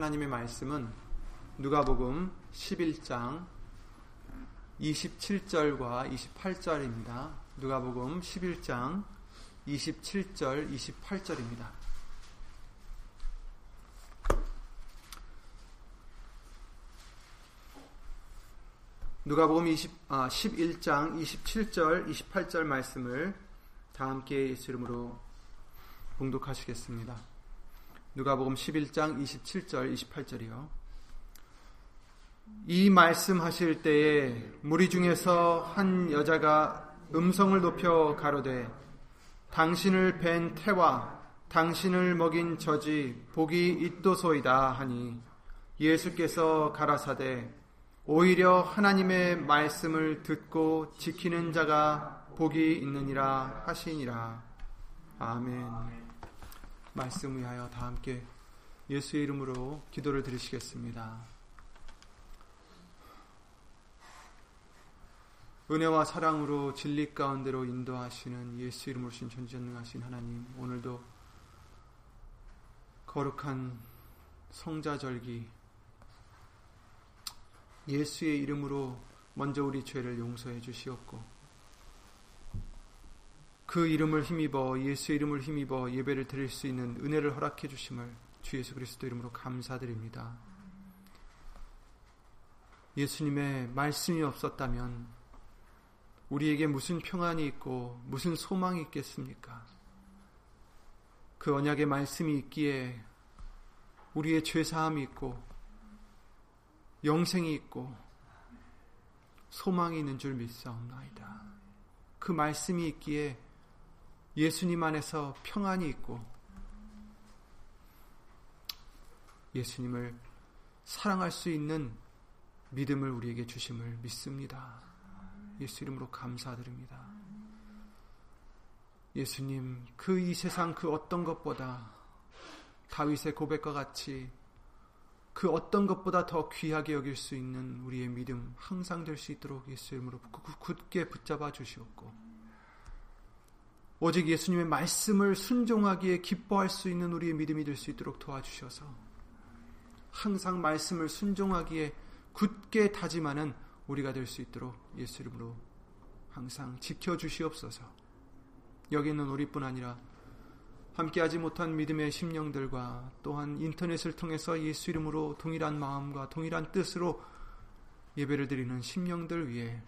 하나님의 말씀은 누가복음 11장 27절과 28절입니다. 누가복음 11장 27절 28절입니다. 누가복음 20, 아, 11장 27절 28절 말씀을 다 함께 예수 이름으로 봉독하시겠습니다. 누가복음 11장 27절 28절이요. 이 말씀하실 때에 무리 중에서 한 여자가 음성을 높여 가로되 당신을 뵌 태와 당신을 먹인 저지 복이 있도소이다 하니 예수께서 가라사대 오히려 하나님의 말씀을 듣고 지키는 자가 복이 있느니라 하시니라. 아멘. 말씀 위하여 다 함께 예수의 이름으로 기도를 드리시겠습니다. 은혜와 사랑으로 진리 가운데로 인도하시는 예수 이름으로 신 전지전능하신 하나님 오늘도 거룩한 성자절기 예수의 이름으로 먼저 우리 죄를 용서해 주시옵고 그 이름을 힘입어 예수의 이름을 힘입어 예배를 드릴 수 있는 은혜를 허락해 주심을 주 예수 그리스도 이름으로 감사드립니다. 예수님의 말씀이 없었다면 우리에게 무슨 평안이 있고 무슨 소망이 있겠습니까? 그 언약의 말씀이 있기에 우리의 죄 사함이 있고 영생이 있고 소망이 있는 줄 믿사옵나이다. 그 말씀이 있기에 예수님 안에서 평안이 있고 예수님을 사랑할 수 있는 믿음을 우리에게 주심을 믿습니다. 예수 이름으로 감사드립니다. 예수님, 그 이 세상 그 어떤 것보다 다윗의 고백과 같이 그 어떤 것보다 더 귀하게 여길 수 있는 우리의 믿음 항상 될 수 있도록 예수 이름으로 굳게 붙잡아 주시옵고 오직 예수님의 말씀을 순종하기에 기뻐할 수 있는 우리의 믿음이 될 수 있도록 도와주셔서 항상 말씀을 순종하기에 굳게 다짐하는 우리가 될 수 있도록 예수 이름으로 항상 지켜주시옵소서. 여기 있는 우리뿐 아니라 함께하지 못한 믿음의 심령들과 또한 인터넷을 통해서 예수 이름으로 동일한 마음과 동일한 뜻으로 예배를 드리는 심령들 위해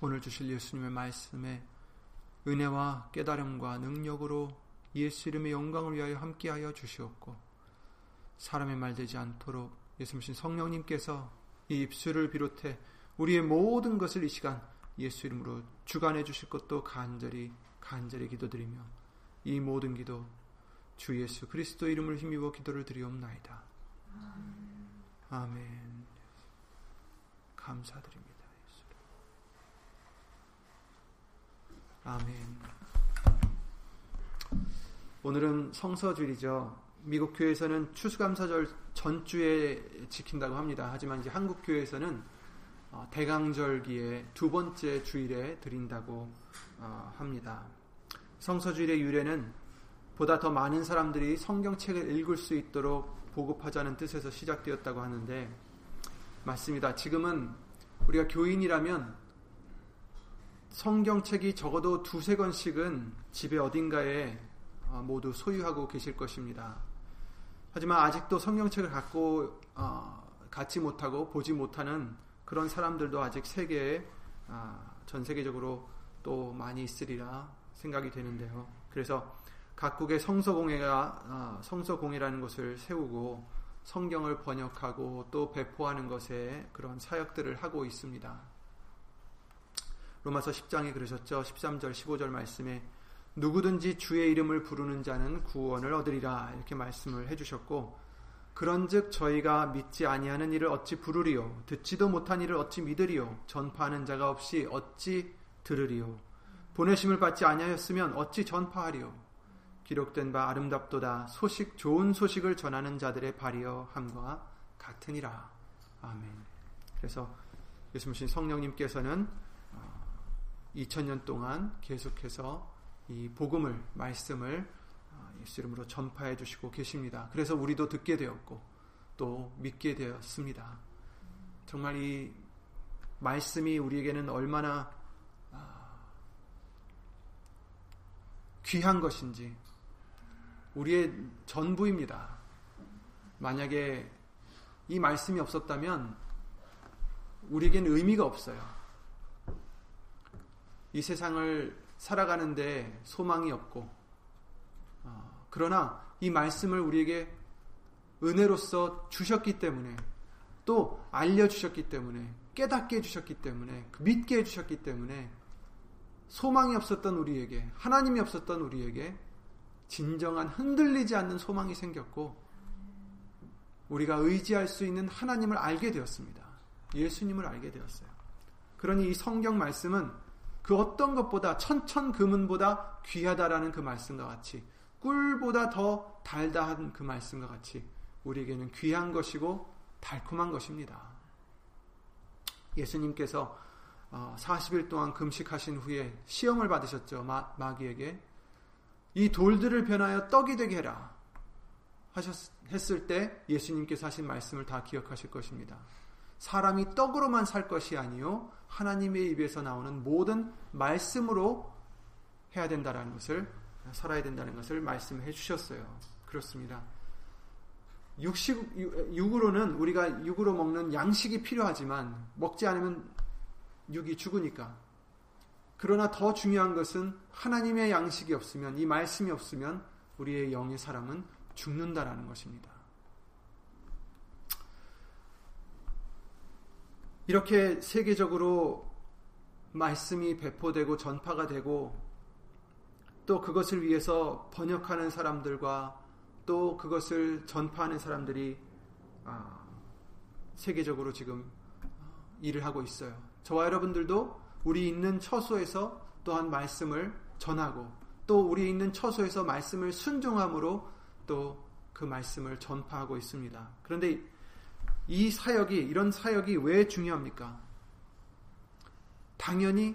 오늘 주실 예수님의 말씀에 은혜와 깨달음과 능력으로 예수 이름의 영광을 위하여 함께하여 주시옵고 사람의 말 되지 않도록 예수님 성령님께서 이 입술을 비롯해 우리의 모든 것을 이 시간 예수 이름으로 주관해 주실 것도 간절히 간절히 기도드리며 이 모든 기도 주 예수 그리스도 이름을 힘입어 기도를 드리옵나이다. 아멘. 감사드립니다. 아멘. 오늘은 성서주일이죠. 미국 교회에서는 추수감사절 전주에 지킨다고 합니다. 하지만 이제 한국 교회에서는 어, 대강절기의 두 번째 주일에 드린다고 어, 합니다. 성서주일의 유래는 보다 더 많은 사람들이 성경책을 읽을 수 있도록 보급하자는 뜻에서 시작되었다고 하는데 맞습니다. 지금은 우리가 교인이라면 성경책이 적어도 두세 권씩은 집에 어딘가에 어, 모두 소유하고 계실 것입니다. 하지만 아직도 성경책을 갖고 어, 갖지 못하고 보지 못하는 그런 사람들도 아직 세계에 아, 전 세계적으로 또 많이 있으리라 생각이 되는데요. 그래서 각국의 성서공회가 아, 성서공회라는 것을 세우고 성경을 번역하고 또 배포하는 것에 그런 사역들을 하고 있습니다. 로마서 10장에 그러셨죠. 13절 15절 말씀에 누구든지 주의 이름을 부르는 자는 구원을 얻으리라 이렇게 말씀을 해 주셨고 그런즉 저희가 믿지 아니하는 일을 어찌 부르리요? 듣지도 못한 일을 어찌 믿으리요? 전파하는 자가 없이 어찌 들으리요? 보내심을 받지 아니하였으면 어찌 전파하리요? 기록된 바 아름답도다. 소식 좋은 소식을 전하는 자들의 발이여 함과 같으니라. 아멘. 그래서 예수님 성령님께서는 2000년 동안 계속해서 이 복음을 말씀을 어, 예수 이름으로 전파해 주시고 계십니다. 그래서 우리도 듣게 되었고 또 믿게 되었습니다. 정말 이 말씀이 우리에게는 얼마나 아, 귀한 것인지 우리의 전부입니다. 만약에 이 말씀이 없었다면 우리에겐 의미가 없어요. 이 세상을 살아가는데 소망이 없고, 어, 그러나 이 말씀을 우리에게 은혜로서 주셨기 때문에, 또 알려주셨기 때문에, 깨닫게 해주셨기 때문에, 믿게 해주셨기 때문에, 소망이 없었던 우리에게, 하나님이 없었던 우리에게 진정한 흔들리지 않는 소망이 생겼고, 우리가 의지할 수 있는 하나님을 알게 되었습니다. 예수님을 알게 되었어요. 그러니 이 성경 말씀은 그 어떤 것보다 천천 금은보다 귀하다라는 그 말씀과 같이 꿀보다 더 달다한 그 말씀과 같이 우리에게는 귀한 것이고 달콤한 것입니다. 예수님께서 40일 어, 동안 금식하신 후에 시험을 받으셨죠. 마, 마귀에게. 이 돌들을 변하여 떡이 되게 해라. 하셨, 했을 때 예수님께서 하신 말씀을 다 기억하실 것입니다. 사람이 떡으로만 살 것이 아니요 하나님의 입에서 나오는 모든 말씀으로 해야 된다라는 것을 살아야 된다는 것을 말씀해 주셨어요. 그렇습니다. 육식 육으로는 우리가 육으로 먹는 양식이 필요하지만 먹지 않으면 육이 죽으니까. 그러나 더 중요한 것은 하나님의 양식이 없으면 이 말씀이 없으면 우리의 영의 사람은 죽는다라는 것입니다. 이렇게 세계적으로 말씀이 배포되고 전파가 되고 또 그것을 위해서 번역하는 사람들과 또 그것을 전파하는 사람들이 아, 세계적으로 지금 일을 하고 있어요. 저와 여러분들도 우리 있는 처소에서 또한 말씀을 전하고 또 우리 있는 처소에서 말씀을 순종함으로 또 그 말씀을 전파하고 있습니다. 그런데 이 사역이 이런 사역이 왜 중요합니까? 당연히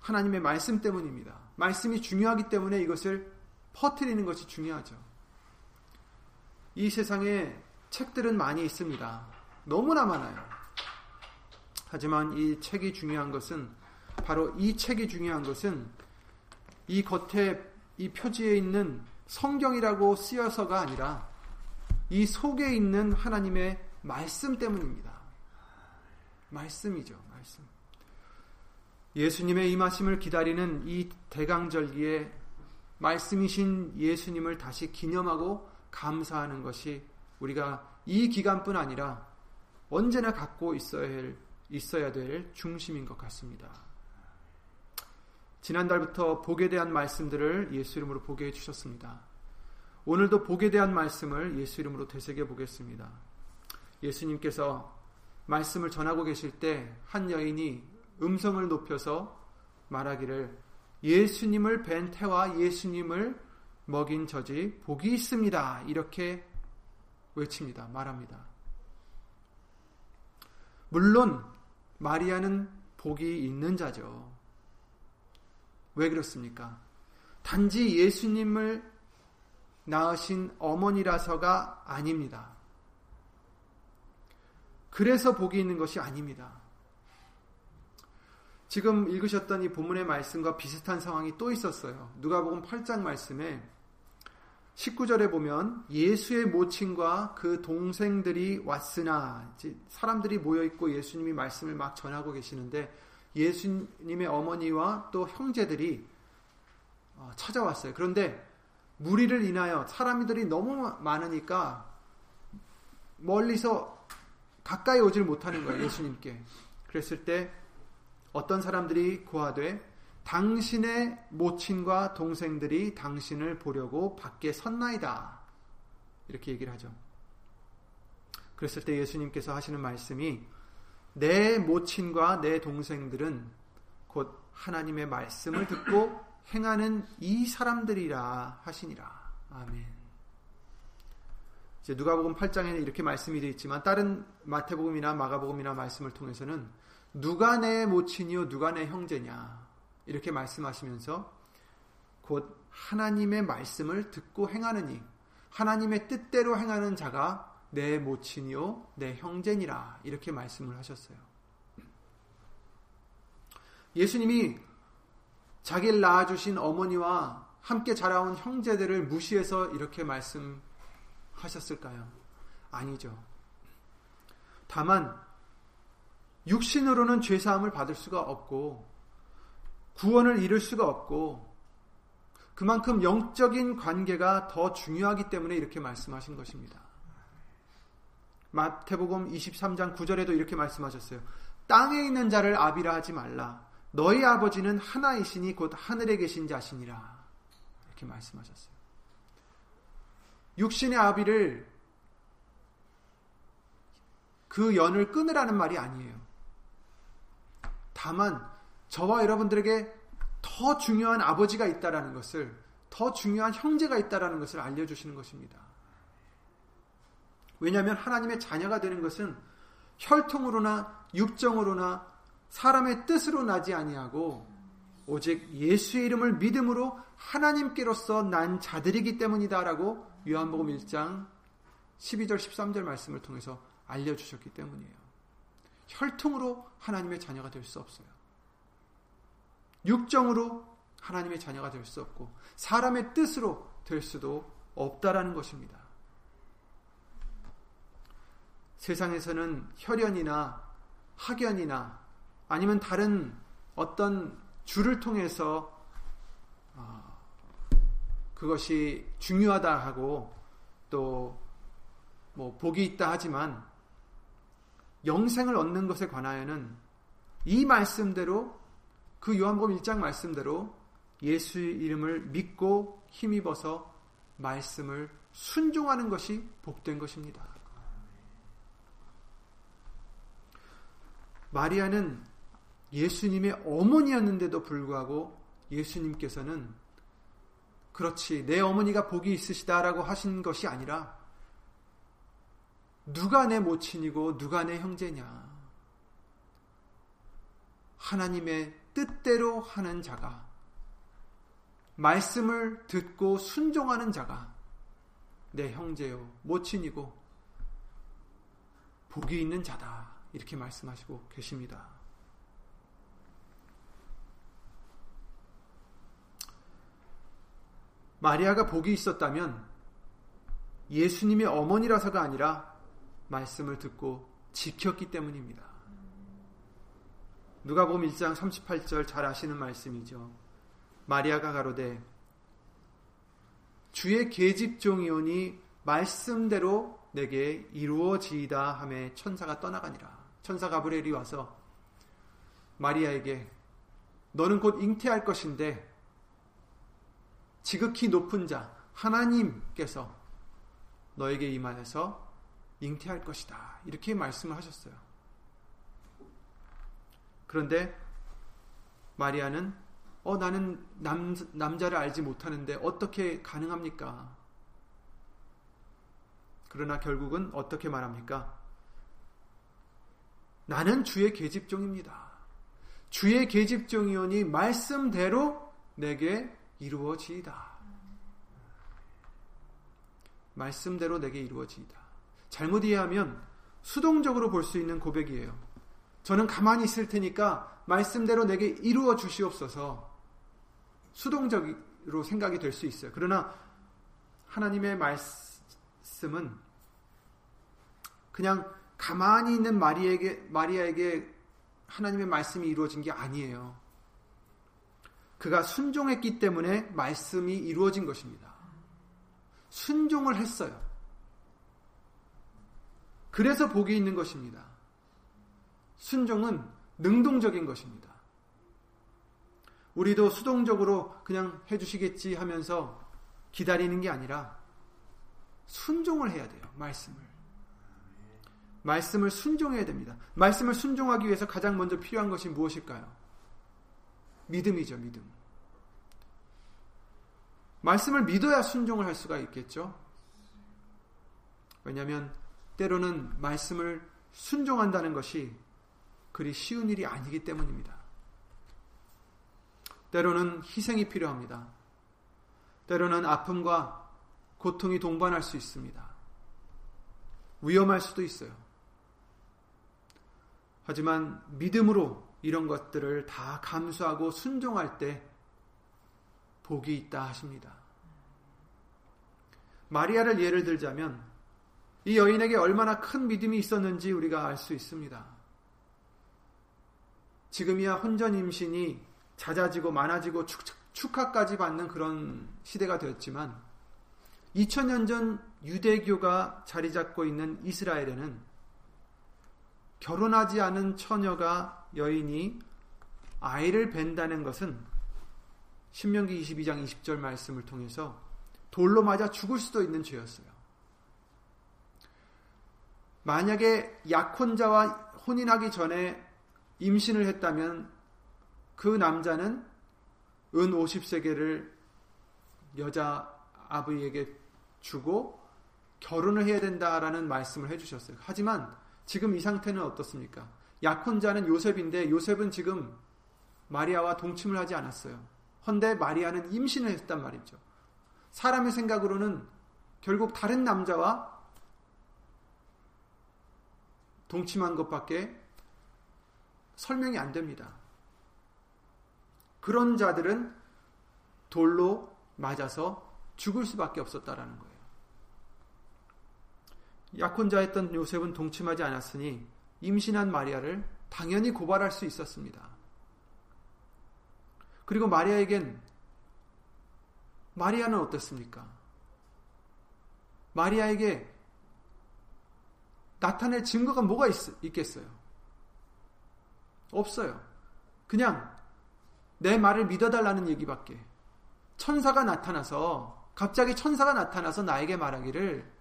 하나님의 말씀 때문입니다. 말씀이 중요하기 때문에 이것을 퍼뜨리는 것이 중요하죠. 이 세상에 책들은 많이 있습니다. 너무나 많아요. 하지만 이 책이 중요한 것은 바로 이 책이 중요한 것은 이 겉에 이 표지에 있는 성경이라고 쓰여서가 아니라 이 속에 있는 하나님의 말씀 때문입니다. 말씀이죠, 말씀. 예수님의 임하심을 기다리는 이 대강절기에 말씀이신 예수님을 다시 기념하고 감사하는 것이 우리가 이 기간뿐 아니라 언제나 갖고 있어야 할, 있어야 될 중심인 것 같습니다. 지난달부터 복에 대한 말씀들을 예수 이름으로 보게 해주셨습니다. 오늘도 복에 대한 말씀을 예수 이름으로 되새겨 보겠습니다. 예수님께서 말씀을 전하고 계실 때 한 여인이 음성을 높여서 말하기를 예수님을 뵌 태와 예수님을 먹인 저지 복이 있습니다. 이렇게 외칩니다. 말합니다. 물론 마리아는 복이 있는 자죠. 왜 그렇습니까? 단지 예수님을 낳으신 어머니라서가 아닙니다. 그래서 복이 있는 것이 아닙니다. 지금 읽으셨던 이 본문의 말씀과 비슷한 상황이 또 있었어요. 누가복음 8장 말씀에 19절에 보면 예수의 모친과 그 동생들이 왔으나 사람들이 모여 있고 예수님이 말씀을 막 전하고 계시는데 예수님의 어머니와 또 형제들이 어, 찾아왔어요. 그런데 무리를 인하여 사람들이 너무 많으니까 멀리서 가까이 오질 못하는 거예요. 예수님께. 그랬을 때 어떤 사람들이 고하되 당신의 모친과 동생들이 당신을 보려고 밖에 섰나이다. 이렇게 얘기를 하죠. 그랬을 때 예수님께서 하시는 말씀이 내 모친과 내 동생들은 곧 하나님의 말씀을 듣고 행하는 이 사람들이라 하시니라. 아멘. 이제 누가복음 8장에는 이렇게 말씀이 되어 있지만 다른 마태복음이나 마가복음이나 말씀을 통해서는 누가 내 모친이요 누가 내 형제냐 이렇게 말씀하시면서 곧 하나님의 말씀을 듣고 행하느니 하나님의 뜻대로 행하는 자가 내 모친이요 내 형제니라 이렇게 말씀을 하셨어요. 예수님이 자기를 낳아주신 어머니와 함께 자라온 형제들을 무시해서 이렇게 말씀 하셨을까요? 아니죠. 다만 육신으로는 죄 사함을 받을 수가 없고 구원을 이룰 수가 없고 그만큼 영적인 관계가 더 중요하기 때문에 이렇게 말씀하신 것입니다. 마태복음 23장 9절에도 이렇게 말씀하셨어요. 땅에 있는 자를 아비라 하지 말라. 너희 아버지는 하나이시니 곧 하늘에 계신 자시니라. 이렇게 말씀하셨어요. 육신의 아비를 그 연을 끊으라는 말이 아니에요. 다만 저와 여러분들에게 더 중요한 아버지가 있다라는 것을 더 중요한 형제가 있다라는 것을 알려 주시는 것입니다. 왜냐하면 하나님의 자녀가 되는 것은 혈통으로나 육정으로나 사람의 뜻으로 나지 아니하고 오직 예수의 이름을 믿음으로 하나님께로서 난 자들이기 때문이다라고 요한복음 1장 12절 13절 말씀을 통해서 알려주셨기 때문이에요. 혈통으로 하나님의 자녀가 될 수 없어요. 육정으로 하나님의 자녀가 될 수 없고 사람의 뜻으로 될 수도 없다라는 것입니다. 세상에서는 혈연이나 학연이나 아니면 다른 어떤 줄을 통해서 어, 그것이 중요하다 하고 또 뭐 복이 있다 하지만 영생을 얻는 것에 관하여는 이 말씀대로 그 요한복음 1장 말씀대로 예수의 이름을 믿고 힘입어서 말씀을 순종하는 것이 복된 것입니다. 마리아는 예수님의 어머니였는데도 불구하고 예수님께서는 그렇지 내 어머니가 복이 있으시다라고 하신 것이 아니라 누가 내 모친이고 누가 내 형제냐 하나님의 뜻대로 하는 자가 말씀을 듣고 순종하는 자가 내 형제요 모친이고 복이 있는 자다 이렇게 말씀하시고 계십니다. 마리아가 복이 있었다면 예수님의 어머니라서가 아니라 말씀을 듣고 지켰기 때문입니다. 누가 보면 1장 38절 잘 아시는 말씀이죠. 마리아가 가로되 주의 계집종이오니 말씀대로 내게 이루어지이다 함에 천사가 떠나가니라. 천사 가브리엘이 와서 마리아에게 너는 곧 잉태할 것인데 지극히 높은 자 하나님께서 너에게 임하여서 잉태할 것이다. 이렇게 말씀을 하셨어요. 그런데 마리아는 어 나는 남, 남자를 알지 못하는데 어떻게 가능합니까? 그러나 결국은 어떻게 말합니까? 나는 주의 계집종입니다. 주의 계집종이오니 말씀대로 내게 이루어지이다. 말씀대로 내게 이루어지이다. 잘못 이해하면 수동적으로 볼 수 있는 고백이에요. 저는 가만히 있을 테니까 말씀대로 내게 이루어 주시옵소서. 수동적으로 생각이 될 수 있어요. 그러나 하나님의 말씀은 그냥 가만히 있는 마리에게, 마리아에게 하나님의 말씀이 이루어진 게 아니에요. 그가 순종했기 때문에 말씀이 이루어진 것입니다. 순종을 했어요. 그래서 복이 있는 것입니다. 순종은 능동적인 것입니다. 우리도 수동적으로 그냥 해주시겠지 하면서 기다리는 게 아니라 순종을 해야 돼요. 말씀을. 말씀을 순종해야 됩니다. 말씀을 순종하기 위해서 가장 먼저 필요한 것이 무엇일까요? 믿음이죠, 믿음. 말씀을 믿어야 순종을 할 수가 있겠죠. 왜냐하면 때로는 말씀을 순종한다는 것이 그리 쉬운 일이 아니기 때문입니다. 때로는 희생이 필요합니다. 때로는 아픔과 고통이 동반할 수 있습니다. 위험할 수도 있어요. 하지만 믿음으로 이런 것들을 다 감수하고 순종할 때 복이 있다 하십니다. 마리아를 예를 들자면 이 여인에게 얼마나 큰 믿음이 있었는지 우리가 알 수 있습니다. 지금이야 혼전 임신이 잦아지고 많아지고 축하까지 받는 그런 시대가 되었지만 2000년 전 유대교가 자리 잡고 있는 이스라엘에는 결혼하지 않은 처녀가 여인이 아이를 벤다는 것은 신명기 22장 20절 말씀을 통해서 돌로 맞아 죽을 수도 있는 죄였어요. 만약에 약혼자와 혼인하기 전에 임신을 했다면 그 남자는 은 50세계를 여자 아버지에게 주고 결혼을 해야 된다라는 말씀을 해주셨어요. 하지만 지금 이 상태는 어떻습니까? 약혼자는 요셉인데 요셉은 지금 마리아와 동침을 하지 않았어요. 헌데 마리아는 임신을 했단 말이죠. 사람의 생각으로는 결국 다른 남자와 동침한 것밖에 설명이 안 됩니다. 그런 자들은 돌로 맞아서 죽을 수밖에 없었다라는 거예요. 약혼자였던 요셉은 동침하지 않았으니 임신한 마리아를 당연히 고발할 수 있었습니다. 그리고 마리아에겐 마리아는 어떻습니까? 마리아에게 나타낼 증거가 뭐가 있, 겠어요 없어요. 그냥 내 말을 믿어달라는 얘기밖에. 천사가 나타나서, 갑자기 천사가 나타나서 나에게 말하기를,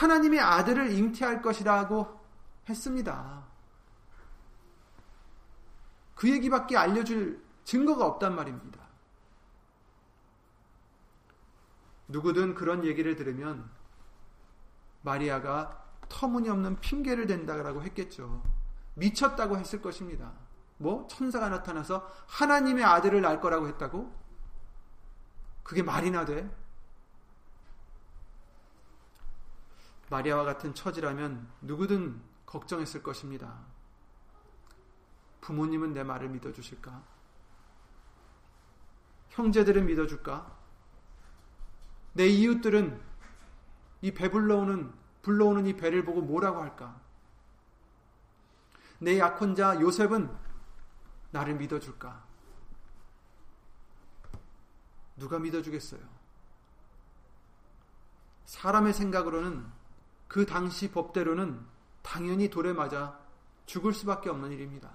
하나님의 아들을 잉태할 것이라고 했습니다. 그 얘기밖에 알려줄 증거가 없단 말입니다. 누구든 그런 얘기를 들으면 마리아가 터무니없는 핑계를 댄다라고 했겠죠. 미쳤다고 했을 것입니다. 뭐 천사가 나타나서 하나님의 아들을 낳을 거라고 했다고? 그게 말이나 돼? 마리아와 같은 처지라면 누구든 걱정했을 것입니다. 부모님은 내 말을 믿어주실까? 형제들은 믿어줄까? 내 이웃들은 이 배불러오는 불러오는 이 배를 보고 뭐라고 할까? 내 약혼자 요셉은 나를 믿어줄까? 누가 믿어주겠어요? 사람의 생각으로는 그 당시 법대로는 당연히 돌에 맞아 죽을 수밖에 없는 일입니다.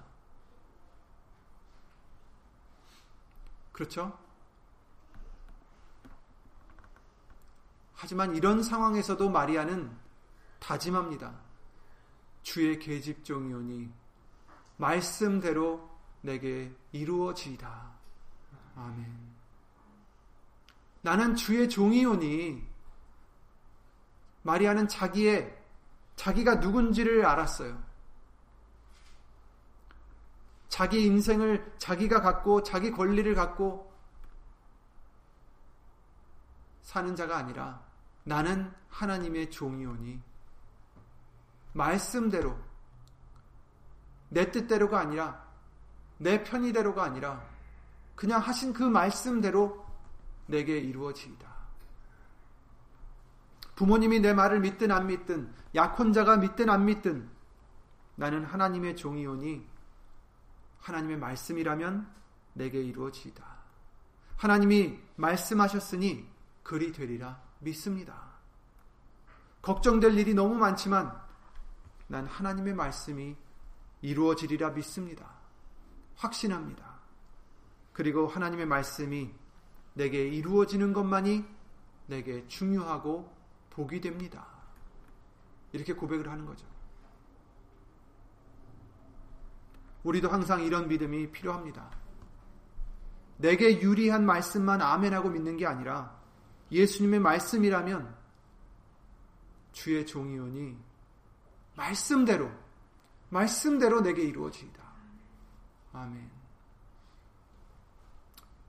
그렇죠? 하지만 이런 상황에서도 마리아는 다짐합니다. 주의 계집종이오니 말씀대로 내게 이루어지이다. 아멘. 나는 주의 종이오니 마리아는 자기의 자기가 누군지를 알았어요. 자기 인생을 자기가 갖고 자기 권리를 갖고 사는 자가 아니라 나는 하나님의 종이오니 말씀대로 내 뜻대로가 아니라 내 편의대로가 아니라 그냥 하신 그 말씀대로 내게 이루어지이다. 부모님이 내 말을 믿든 안 믿든 약혼자가 믿든 안 믿든 나는 하나님의 종이오니 하나님의 말씀이라면 내게 이루어지이다. 하나님이 말씀하셨으니 그리 되리라 믿습니다. 걱정될 일이 너무 많지만 난 하나님의 말씀이 이루어지리라 믿습니다. 확신합니다. 그리고 하나님의 말씀이 내게 이루어지는 것만이 내게 중요하고 복이 됩니다. 이렇게 고백을 하는 거죠. 우리도 항상 이런 믿음이 필요합니다. 내게 유리한 말씀만 아멘하고 믿는 게 아니라 예수님의 말씀이라면 주의 종이오니 말씀대로 말씀대로 내게 이루어지이다. 아멘.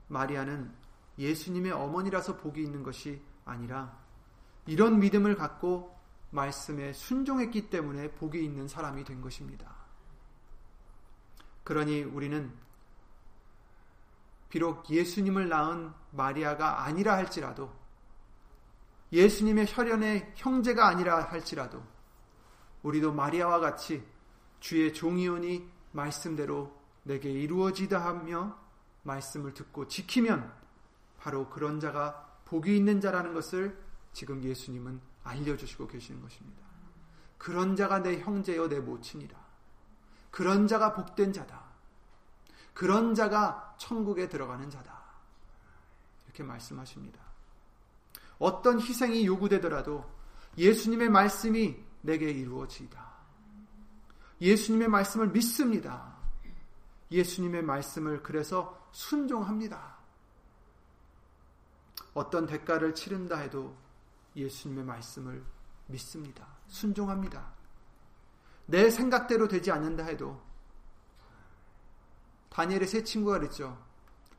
마리아는 예수님의 어머니라서 복이 있는 것이 아니라 이런 믿음을 갖고 말씀에 순종했기 때문에 복이 있는 사람이 된 것입니다. 그러니 우리는 비록 예수님을 낳은 마리아가 아니라 할지라도 예수님의 혈연의 형제가 아니라 할지라도 우리도 마리아와 같이 주의 종이오니 말씀대로 내게 이루어지다 하며 말씀을 듣고 지키면 바로 그런 자가 복이 있는 자라는 것을 지금 예수님은 알려주시고 계시는 것입니다. 그런 자가 내 형제여 내 모친이라. 그런 자가 복된 자다. 그런 자가 천국에 들어가는 자다. 이렇게 말씀하십니다. 어떤 희생이 요구되더라도 예수님의 말씀이 내게 이루어지다. 예수님의 말씀을 믿습니다. 예수님의 말씀을 그래서 순종합니다. 어떤 대가를 치른다 해도 예수님의 말씀을 믿습니다. 순종합니다. 내 생각대로 되지 않는다 해도 다니엘의 세 친구가 그랬죠.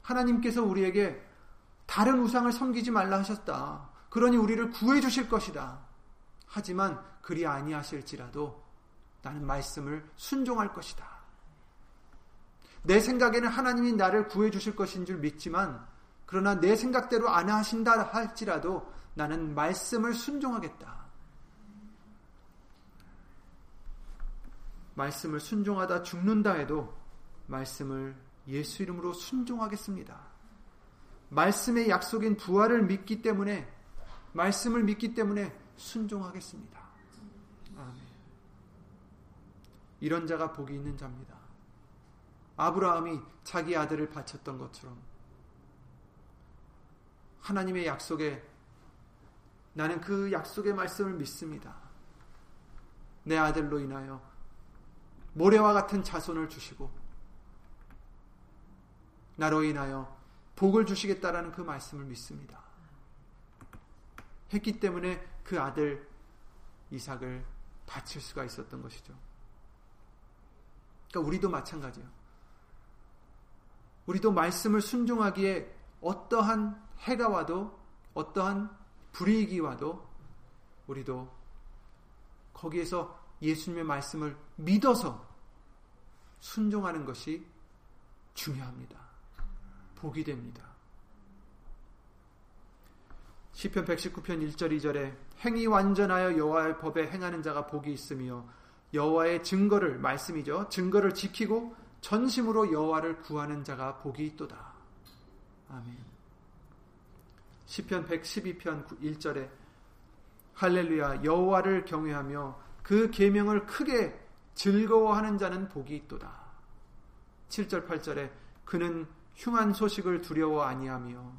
하나님께서 우리에게 다른 우상을 섬기지 말라 하셨다. 그러니 우리를 구해 주실 것이다. 하지만 그리 아니하실지라도 나는 말씀을 순종할 것이다. 내 생각에는 하나님이 나를 구해 주실 것인 줄 믿지만 그러나 내 생각대로 안 하신다 할지라도 나는 말씀을 순종하겠다. 말씀을 순종하다 죽는다 해도 말씀을 예수 이름으로 순종하겠습니다. 말씀의 약속인 부활을 믿기 때문에 말씀을 믿기 때문에 순종하겠습니다. 아멘. 이런 자가 복이 있는 자입니다. 아브라함이 자기 아들을 바쳤던 것처럼 하나님의 약속에 나는 그 약속의 말씀을 믿습니다. 내 아들로 인하여 모래와 같은 자손을 주시고 나로 인하여 복을 주시겠다라는 그 말씀을 믿습니다. 했기 때문에 그 아들 이삭을 바칠 수가 있었던 것이죠. 그러니까 우리도 마찬가지예요. 우리도 말씀을 순종하기에 어떠한 해가 와도 어떠한 불이익이 와도 우리도 거기에서 예수님의 말씀을 믿어서 순종하는 것이 중요합니다. 복이 됩니다. 시편 119편 1절 2절에 행이 완전하여 여호와의 법에 행하는 자가 복이 있으며 여호와의 증거를 말씀이죠. 증거를 지키고 전심으로 여호와를 구하는 자가 복이 있도다. 아멘. 시편 112편 1절에 할렐루야 여호와를 경외하며 그 계명을 크게 즐거워하는 자는 복이 있도다. 7절 8절에 그는 흉한 소식을 두려워 아니하며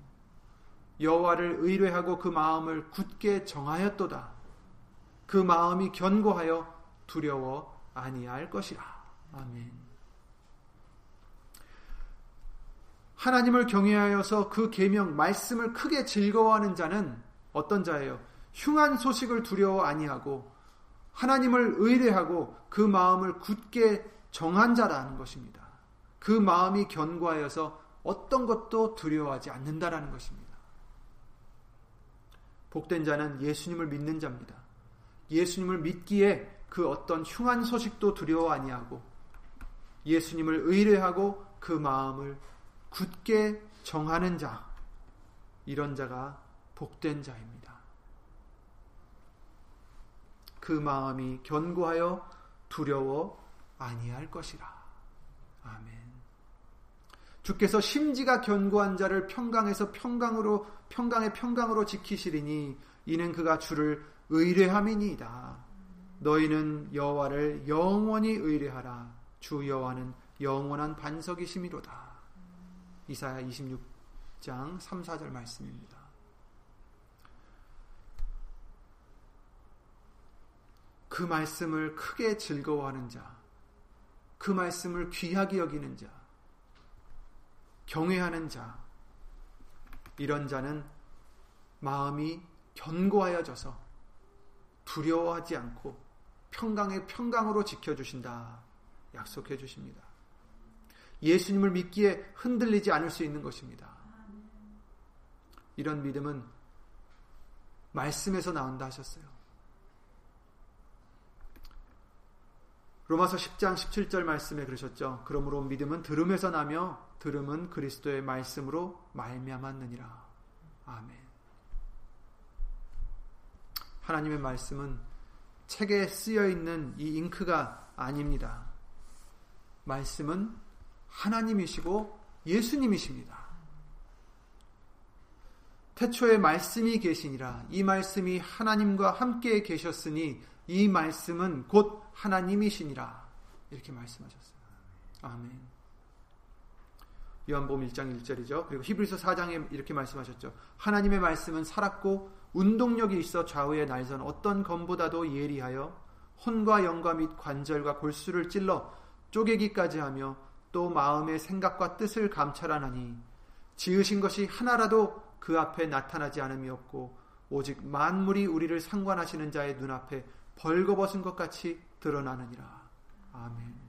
여호와를 의뢰하고 그 마음을 굳게 정하였도다. 그 마음이 견고하여 두려워 아니할 것이라. 아멘. 하나님을 경외하여서 그 계명 말씀을 크게 즐거워하는 자는 어떤 자예요? 흉한 소식을 두려워 아니하고 하나님을 의뢰하고 그 마음을 굳게 정한 자라는 것입니다. 그 마음이 견고하여서 어떤 것도 두려워하지 않는다라는 것입니다. 복된 자는 예수님을 믿는 자입니다. 예수님을 믿기에 그 어떤 흉한 소식도 두려워 아니하고 예수님을 의뢰하고 그 마음을 굳게 정하는 자 이런 자가 복된 자입니다. 그 마음이 견고하여 두려워 아니할 것이라. 아멘. 주께서 심지가 견고한 자를 평강에서 평강으로 평강의 평강으로 지키시리니 이는 그가 주를 의뢰함이니이다. 너희는 여호와를 영원히 의뢰하라. 주 여호와는 영원한 반석이심이로다. 이사야 26장 3, 4절 말씀입니다. 그 말씀을 크게 즐거워하는 자, 그 말씀을 귀하게 여기는 자, 경외하는 자, 이런 자는 마음이 견고하여져서 두려워하지 않고 평강의 평강으로 지켜주신다. 약속해 주십니다. 예수님을 믿기에 흔들리지 않을 수 있는 것입니다. 이런 믿음은 말씀에서 나온다 하셨어요. 로마서 10장 17절 말씀에 그러셨죠. 그러므로 믿음은 들음에서 나며 들음은 그리스도의 말씀으로 말미암았느니라. 아멘. 하나님의 말씀은 책에 쓰여 있는 이 잉크가 아닙니다. 말씀은 하나님이시고 예수님이십니다. 태초에 말씀이 계시니라 이 말씀이 하나님과 함께 계셨으니 이 말씀은 곧 하나님이시니라 이렇게 말씀하셨어요. 아멘. 요한복음 1장 1절이죠. 그리고 히브리서 4장에 이렇게 말씀하셨죠. 하나님의 말씀은 살았고 운동력이 있어 좌우의 날선 어떤 검보다도 예리하여 혼과 영과 및 관절과 골수를 찔러 쪼개기까지 하며 또 마음의 생각과 뜻을 감찰하나니 지으신 것이 하나라도 그 앞에 나타나지 않음이 없고 오직 만물이 우리를 상관하시는 자의 눈앞에 벌거벗은 것 같이 드러나느니라. 아멘.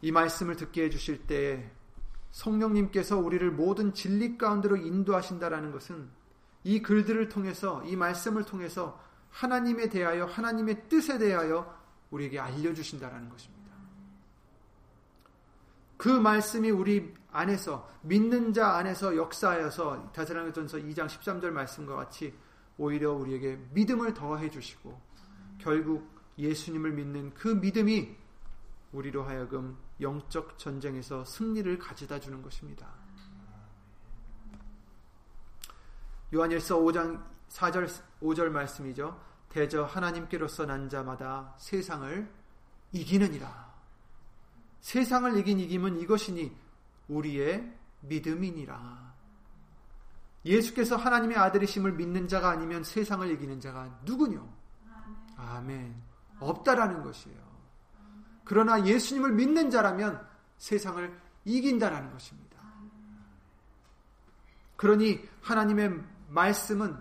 이 말씀을 듣게 해주실 때 성령님께서 우리를 모든 진리 가운데로 인도하신다라는 것은 이 글들을 통해서 이 말씀을 통해서 하나님에 대하여 하나님의 뜻에 대하여 우리에게 알려주신다라는 것입니다. 그 말씀이 우리 안에서 믿는 자 안에서 역사하여서 다스라전서 2장 13절 말씀과 같이 오히려 우리에게 믿음을 더해 주시고 결국 예수님을 믿는 그 믿음이 우리로 하여금 영적 전쟁에서 승리를 가져다 주는 것입니다. 요한일서 5장 4절 5절 말씀이죠. 대저 하나님께로서 난 자마다 세상을 이기느니라. 세상을 이긴 이김은 이것이니 우리의 믿음이니라. 예수께서 하나님의 아들이심을 믿는 자가 아니면 세상을 이기는 자가 누구뇨? 아멘. 없다라는 것이에요. 그러나 예수님을 믿는 자라면 세상을 이긴다라는 것입니다. 그러니 하나님의 말씀은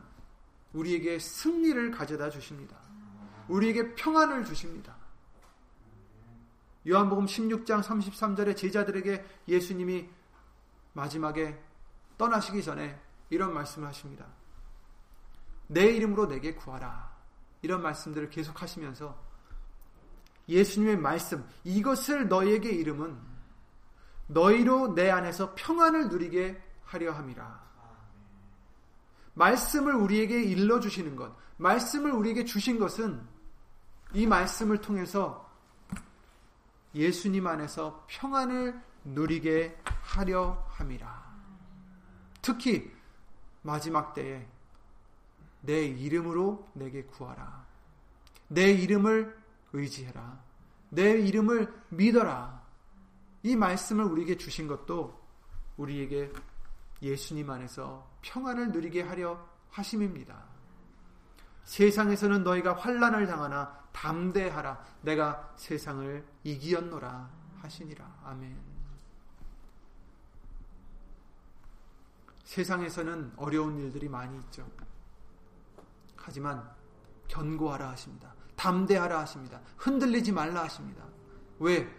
우리에게 승리를 가져다 주십니다. 우리에게 평안을 주십니다. 요한복음 16장 33절에 제자들에게 예수님이 마지막에 떠나시기 전에 이런 말씀을 하십니다. 내 이름으로 내게 구하라. 이런 말씀들을 계속 하시면서 예수님의 말씀, 이것을 너에게 이름은 너희로 내 안에서 평안을 누리게 하려 함이라. 말씀을 우리에게 일러주시는 것, 말씀을 우리에게 주신 것은 이 말씀을 통해서 예수님 안에서 평안을 누리게 하려 함이라. 특히 마지막 때에 내 이름으로 내게 구하라. 내 이름을 의지해라. 내 이름을 믿어라. 이 말씀을 우리에게 주신 것도 우리에게 예수님 안에서 평안을 누리게 하려 하심입니다. 세상에서는 너희가 환란을 당하나 담대하라. 내가 세상을 이기었노라 하시니라. 아멘. 세상에서는 어려운 일들이 많이 있죠. 하지만 견고하라 하십니다. 담대하라 하십니다. 흔들리지 말라 하십니다. 왜?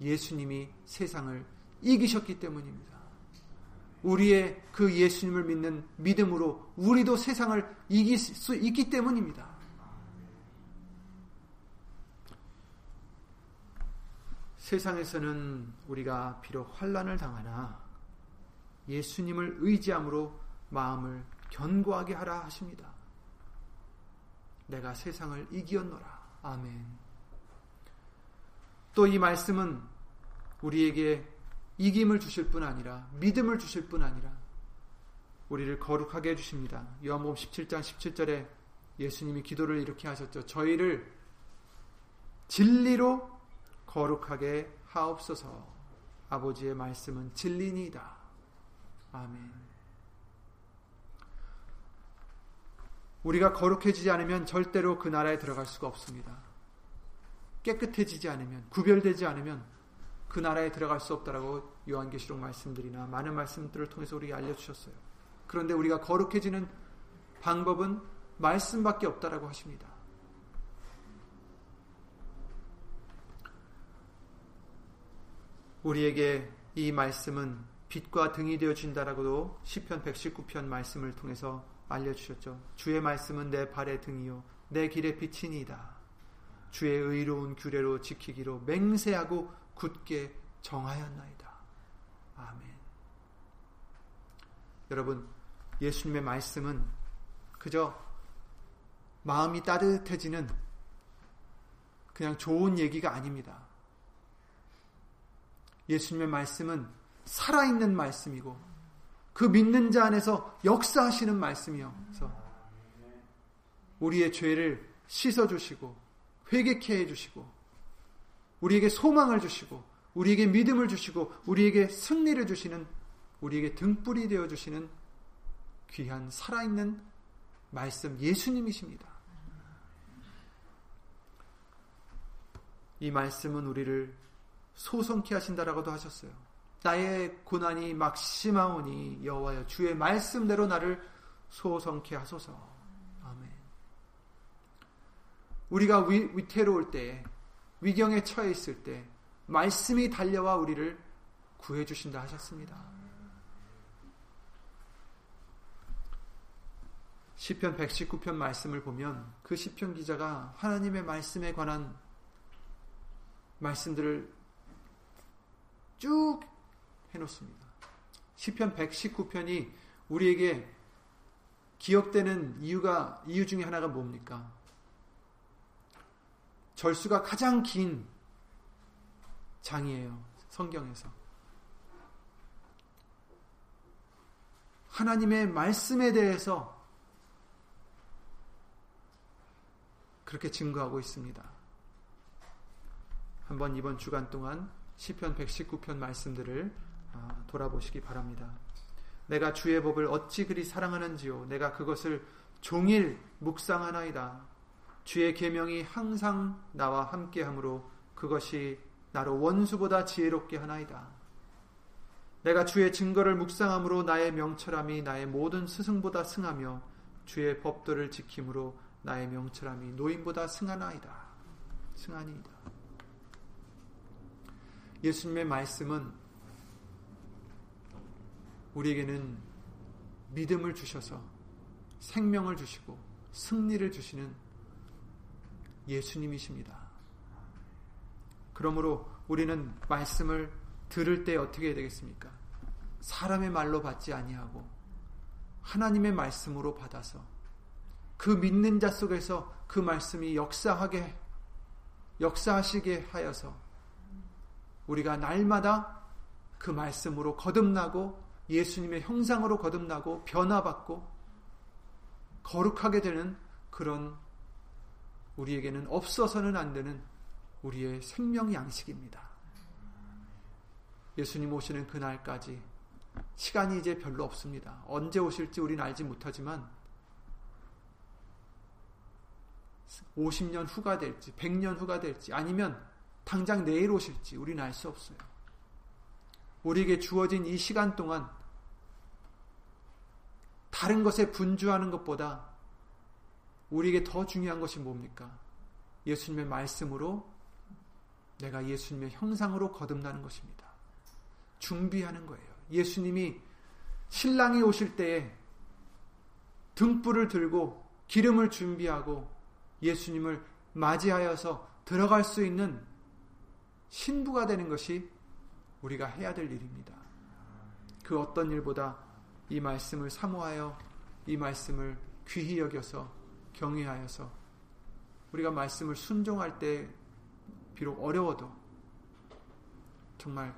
예수님이 세상을 이기셨기 때문입니다. 우리의 그 예수님을 믿는 믿음으로 우리도 세상을 이길 수 있기 때문입니다. 세상에서는 우리가 비록 환란을 당하나 예수님을 의지함으로 마음을 견고하게 하라 하십니다. 내가 세상을 이기었노라. 아멘. 또 이 말씀은 우리에게 이김을 주실 뿐 아니라 믿음을 주실 뿐 아니라 우리를 거룩하게 해 주십니다. 요한복음 17장 17절에 예수님이 기도를 이렇게 하셨죠. 저희를 진리로 거룩하게 하옵소서. 아버지의 말씀은 진리니이다. 아멘. 우리가 거룩해지지 않으면 절대로 그 나라에 들어갈 수가 없습니다. 깨끗해지지 않으면, 구별되지 않으면 그 나라에 들어갈 수 없다라고 요한계시록 말씀들이나 많은 말씀들을 통해서 우리에게 알려주셨어요. 그런데 우리가 거룩해지는 방법은 말씀밖에 없다라고 하십니다. 우리에게 이 말씀은 빛과 등이 되어 준다라고도 시편 119편 말씀을 통해서 알려 주셨죠. 주의 말씀은 내 발의 등이요 내 길의 빛이니이다. 주의 의로운 규례로 지키기로 맹세하고 굳게 정하였나이다. 아멘. 여러분, 예수님의 말씀은 그저 마음이 따뜻해지는 그냥 좋은 얘기가 아닙니다. 예수님의 말씀은 살아있는 말씀이고 그 믿는 자 안에서 역사하시는 말씀이어서 우리의 죄를 씻어주시고 회개케 해주시고 우리에게 소망을 주시고 우리에게 믿음을 주시고 우리에게 승리를 주시는 우리에게 등불이 되어 주시는 귀한 살아있는 말씀 예수님이십니다. 이 말씀은 우리를 소성케 하신다라고도 하셨어요. 나의 고난이 막심하오니 여호와여 주의 말씀대로 나를 소성케 하소서. 아멘. 우리가 위, 위태로울 때, 위경에 처해 있을 때 말씀이 달려와 우리를 구해 주신다 하셨습니다. 시편 119편 말씀을 보면 그 시편 기자가 하나님의 말씀에 관한 말씀들을 쭉 해놓습니다. 시편 119편이 우리에게 기억되는 이유가 이유 중에 하나가 뭡니까? 절수가 가장 긴 장이에요. 성경에서. 하나님의 말씀에 대해서 그렇게 증거하고 있습니다. 한번 이번 주간 동안 시편 119편 말씀들을 아, 돌아보시기 바랍니다. 내가 주의 법을 어찌 그리 사랑하는지요 내가 그것을 종일 묵상하나이다. 주의 계명이 항상 나와 함께하므로 그것이 나로 원수보다 지혜롭게 하나이다. 내가 주의 증거를 묵상함으로 나의 명철함이 나의 모든 스승보다 승하며 주의 법도를 지킴으로 나의 명철함이 노인보다 승하나이다. 승하니이다. 예수님의 말씀은 우리에게는 믿음을 주셔서 생명을 주시고 승리를 주시는 예수님이십니다. 그러므로 우리는 말씀을 들을 때 어떻게 해야 되겠습니까? 사람의 말로 받지 아니하고 하나님의 말씀으로 받아서 그 믿는 자 속에서 그 말씀이 역사하게 역사하시게 하여서 우리가 날마다 그 말씀으로 거듭나고 예수님의 형상으로 거듭나고 변화받고 거룩하게 되는 그런 우리에게는 없어서는 안 되는 우리의 생명 양식입니다. 예수님 오시는 그날까지 시간이 이제 별로 없습니다. 언제 오실지 우리는 알지 못하지만 50년 후가 될지 100년 후가 될지 아니면 당장 내일 오실지 우리는 알 수 없어요. 우리에게 주어진 이 시간 동안 다른 것에 분주하는 것보다 우리에게 더 중요한 것이 뭡니까? 예수님의 말씀으로 내가 예수님의 형상으로 거듭나는 것입니다. 준비하는 거예요. 예수님이 신랑이 오실 때에 등불을 들고 기름을 준비하고 예수님을 맞이하여서 들어갈 수 있는 신부가 되는 것이 우리가 해야 될 일입니다. 그 어떤 일보다 이 말씀을 사모하여 이 말씀을 귀히 여겨서 경외하여서 우리가 말씀을 순종할 때 비록 어려워도 정말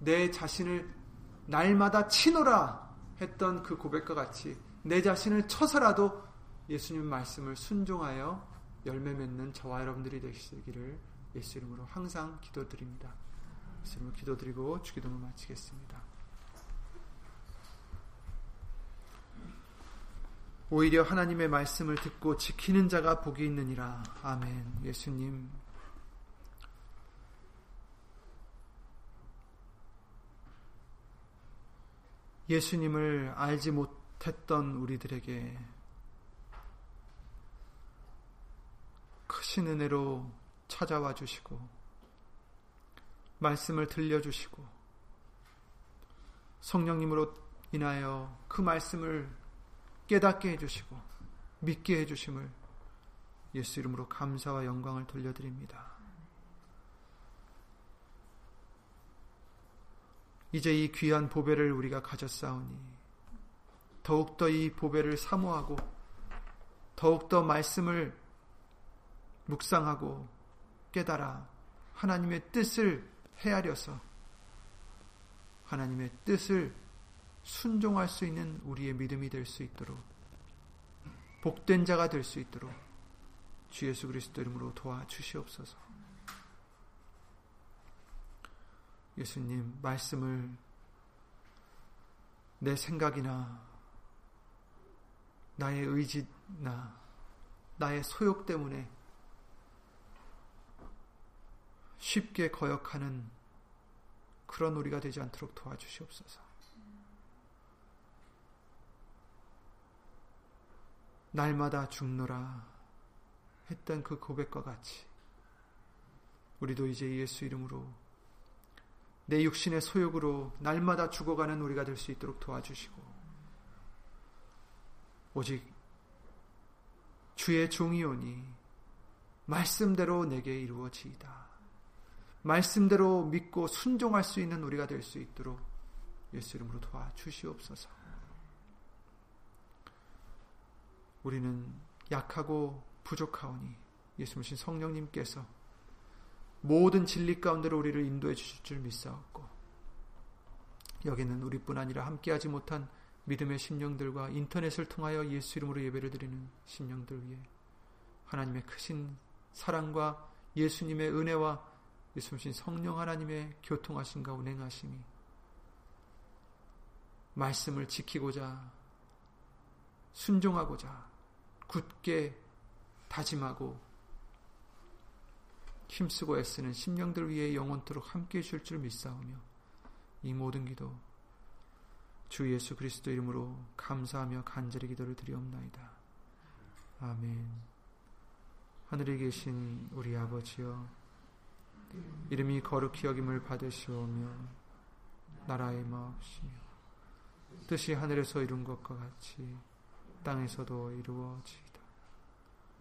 내 자신을 날마다 치노라 했던 그 고백과 같이 내 자신을 쳐서라도 예수님 말씀을 순종하여 열매 맺는 저와 여러분들이 되시기를 예수 이름으로 항상 기도드립니다. 예수 이름으로 기도드리고 주기도를 마치겠습니다. 오히려 하나님의 말씀을 듣고 지키는 자가 복이 있느니라. 아멘. 예수님. 예수님을 알지 못했던 우리들에게 크신 은혜로 찾아와 주시고 말씀을 들려주시고 성령님으로 인하여 그 말씀을 깨닫게 해주시고 믿게 해주심을 예수 이름으로 감사와 영광을 돌려드립니다. 이제 이 귀한 보배를 우리가 가졌사오니 더욱더 이 보배를 사모하고 더욱더 말씀을 묵상하고 깨달아 하나님의 뜻을 헤아려서 하나님의 뜻을 순종할 수 있는 우리의 믿음이 될 수 있도록 복된 자가 될 수 있도록 주 예수 그리스도 이름으로 도와주시옵소서. 예수님 말씀을 내 생각이나 나의 의지나 나의 소욕 때문에 쉽게 거역하는 그런 우리가 되지 않도록 도와주시옵소서. 날마다 죽노라 했던 그 고백과 같이 우리도 이제 예수 이름으로 내 육신의 소욕으로 날마다 죽어가는 우리가 될 수 있도록 도와주시고 오직 주의 종이오니 말씀대로 내게 이루어지이다. 말씀대로 믿고 순종할 수 있는 우리가 될 수 있도록 예수 이름으로 도와주시옵소서. 우리는 약하고 부족하오니 예수님 성령님께서 모든 진리 가운데로 우리를 인도해 주실 줄 믿사옵고 여기는 우리뿐 아니라 함께하지 못한 믿음의 심령들과 인터넷을 통하여 예수 이름으로 예배를 드리는 심령들 위해 하나님의 크신 사랑과 예수님의 은혜와 예수님 성령 하나님의 교통하심과 운행하심이 말씀을 지키고자 순종하고자 굳게 다짐하고 힘쓰고 애쓰는 심령들 위해 영원토록 함께 해줄 줄 믿사오며 이 모든 기도 주 예수 그리스도 이름으로 감사하며 간절히 기도를 드리옵나이다. 아멘. 하늘에 계신 우리 아버지여 이름이 거룩히 여김을 받으시오며 나라의 마옵시며 뜻이 하늘에서 이룬 것과 같이 땅에서도 이루어지이다.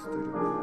Easter. Day.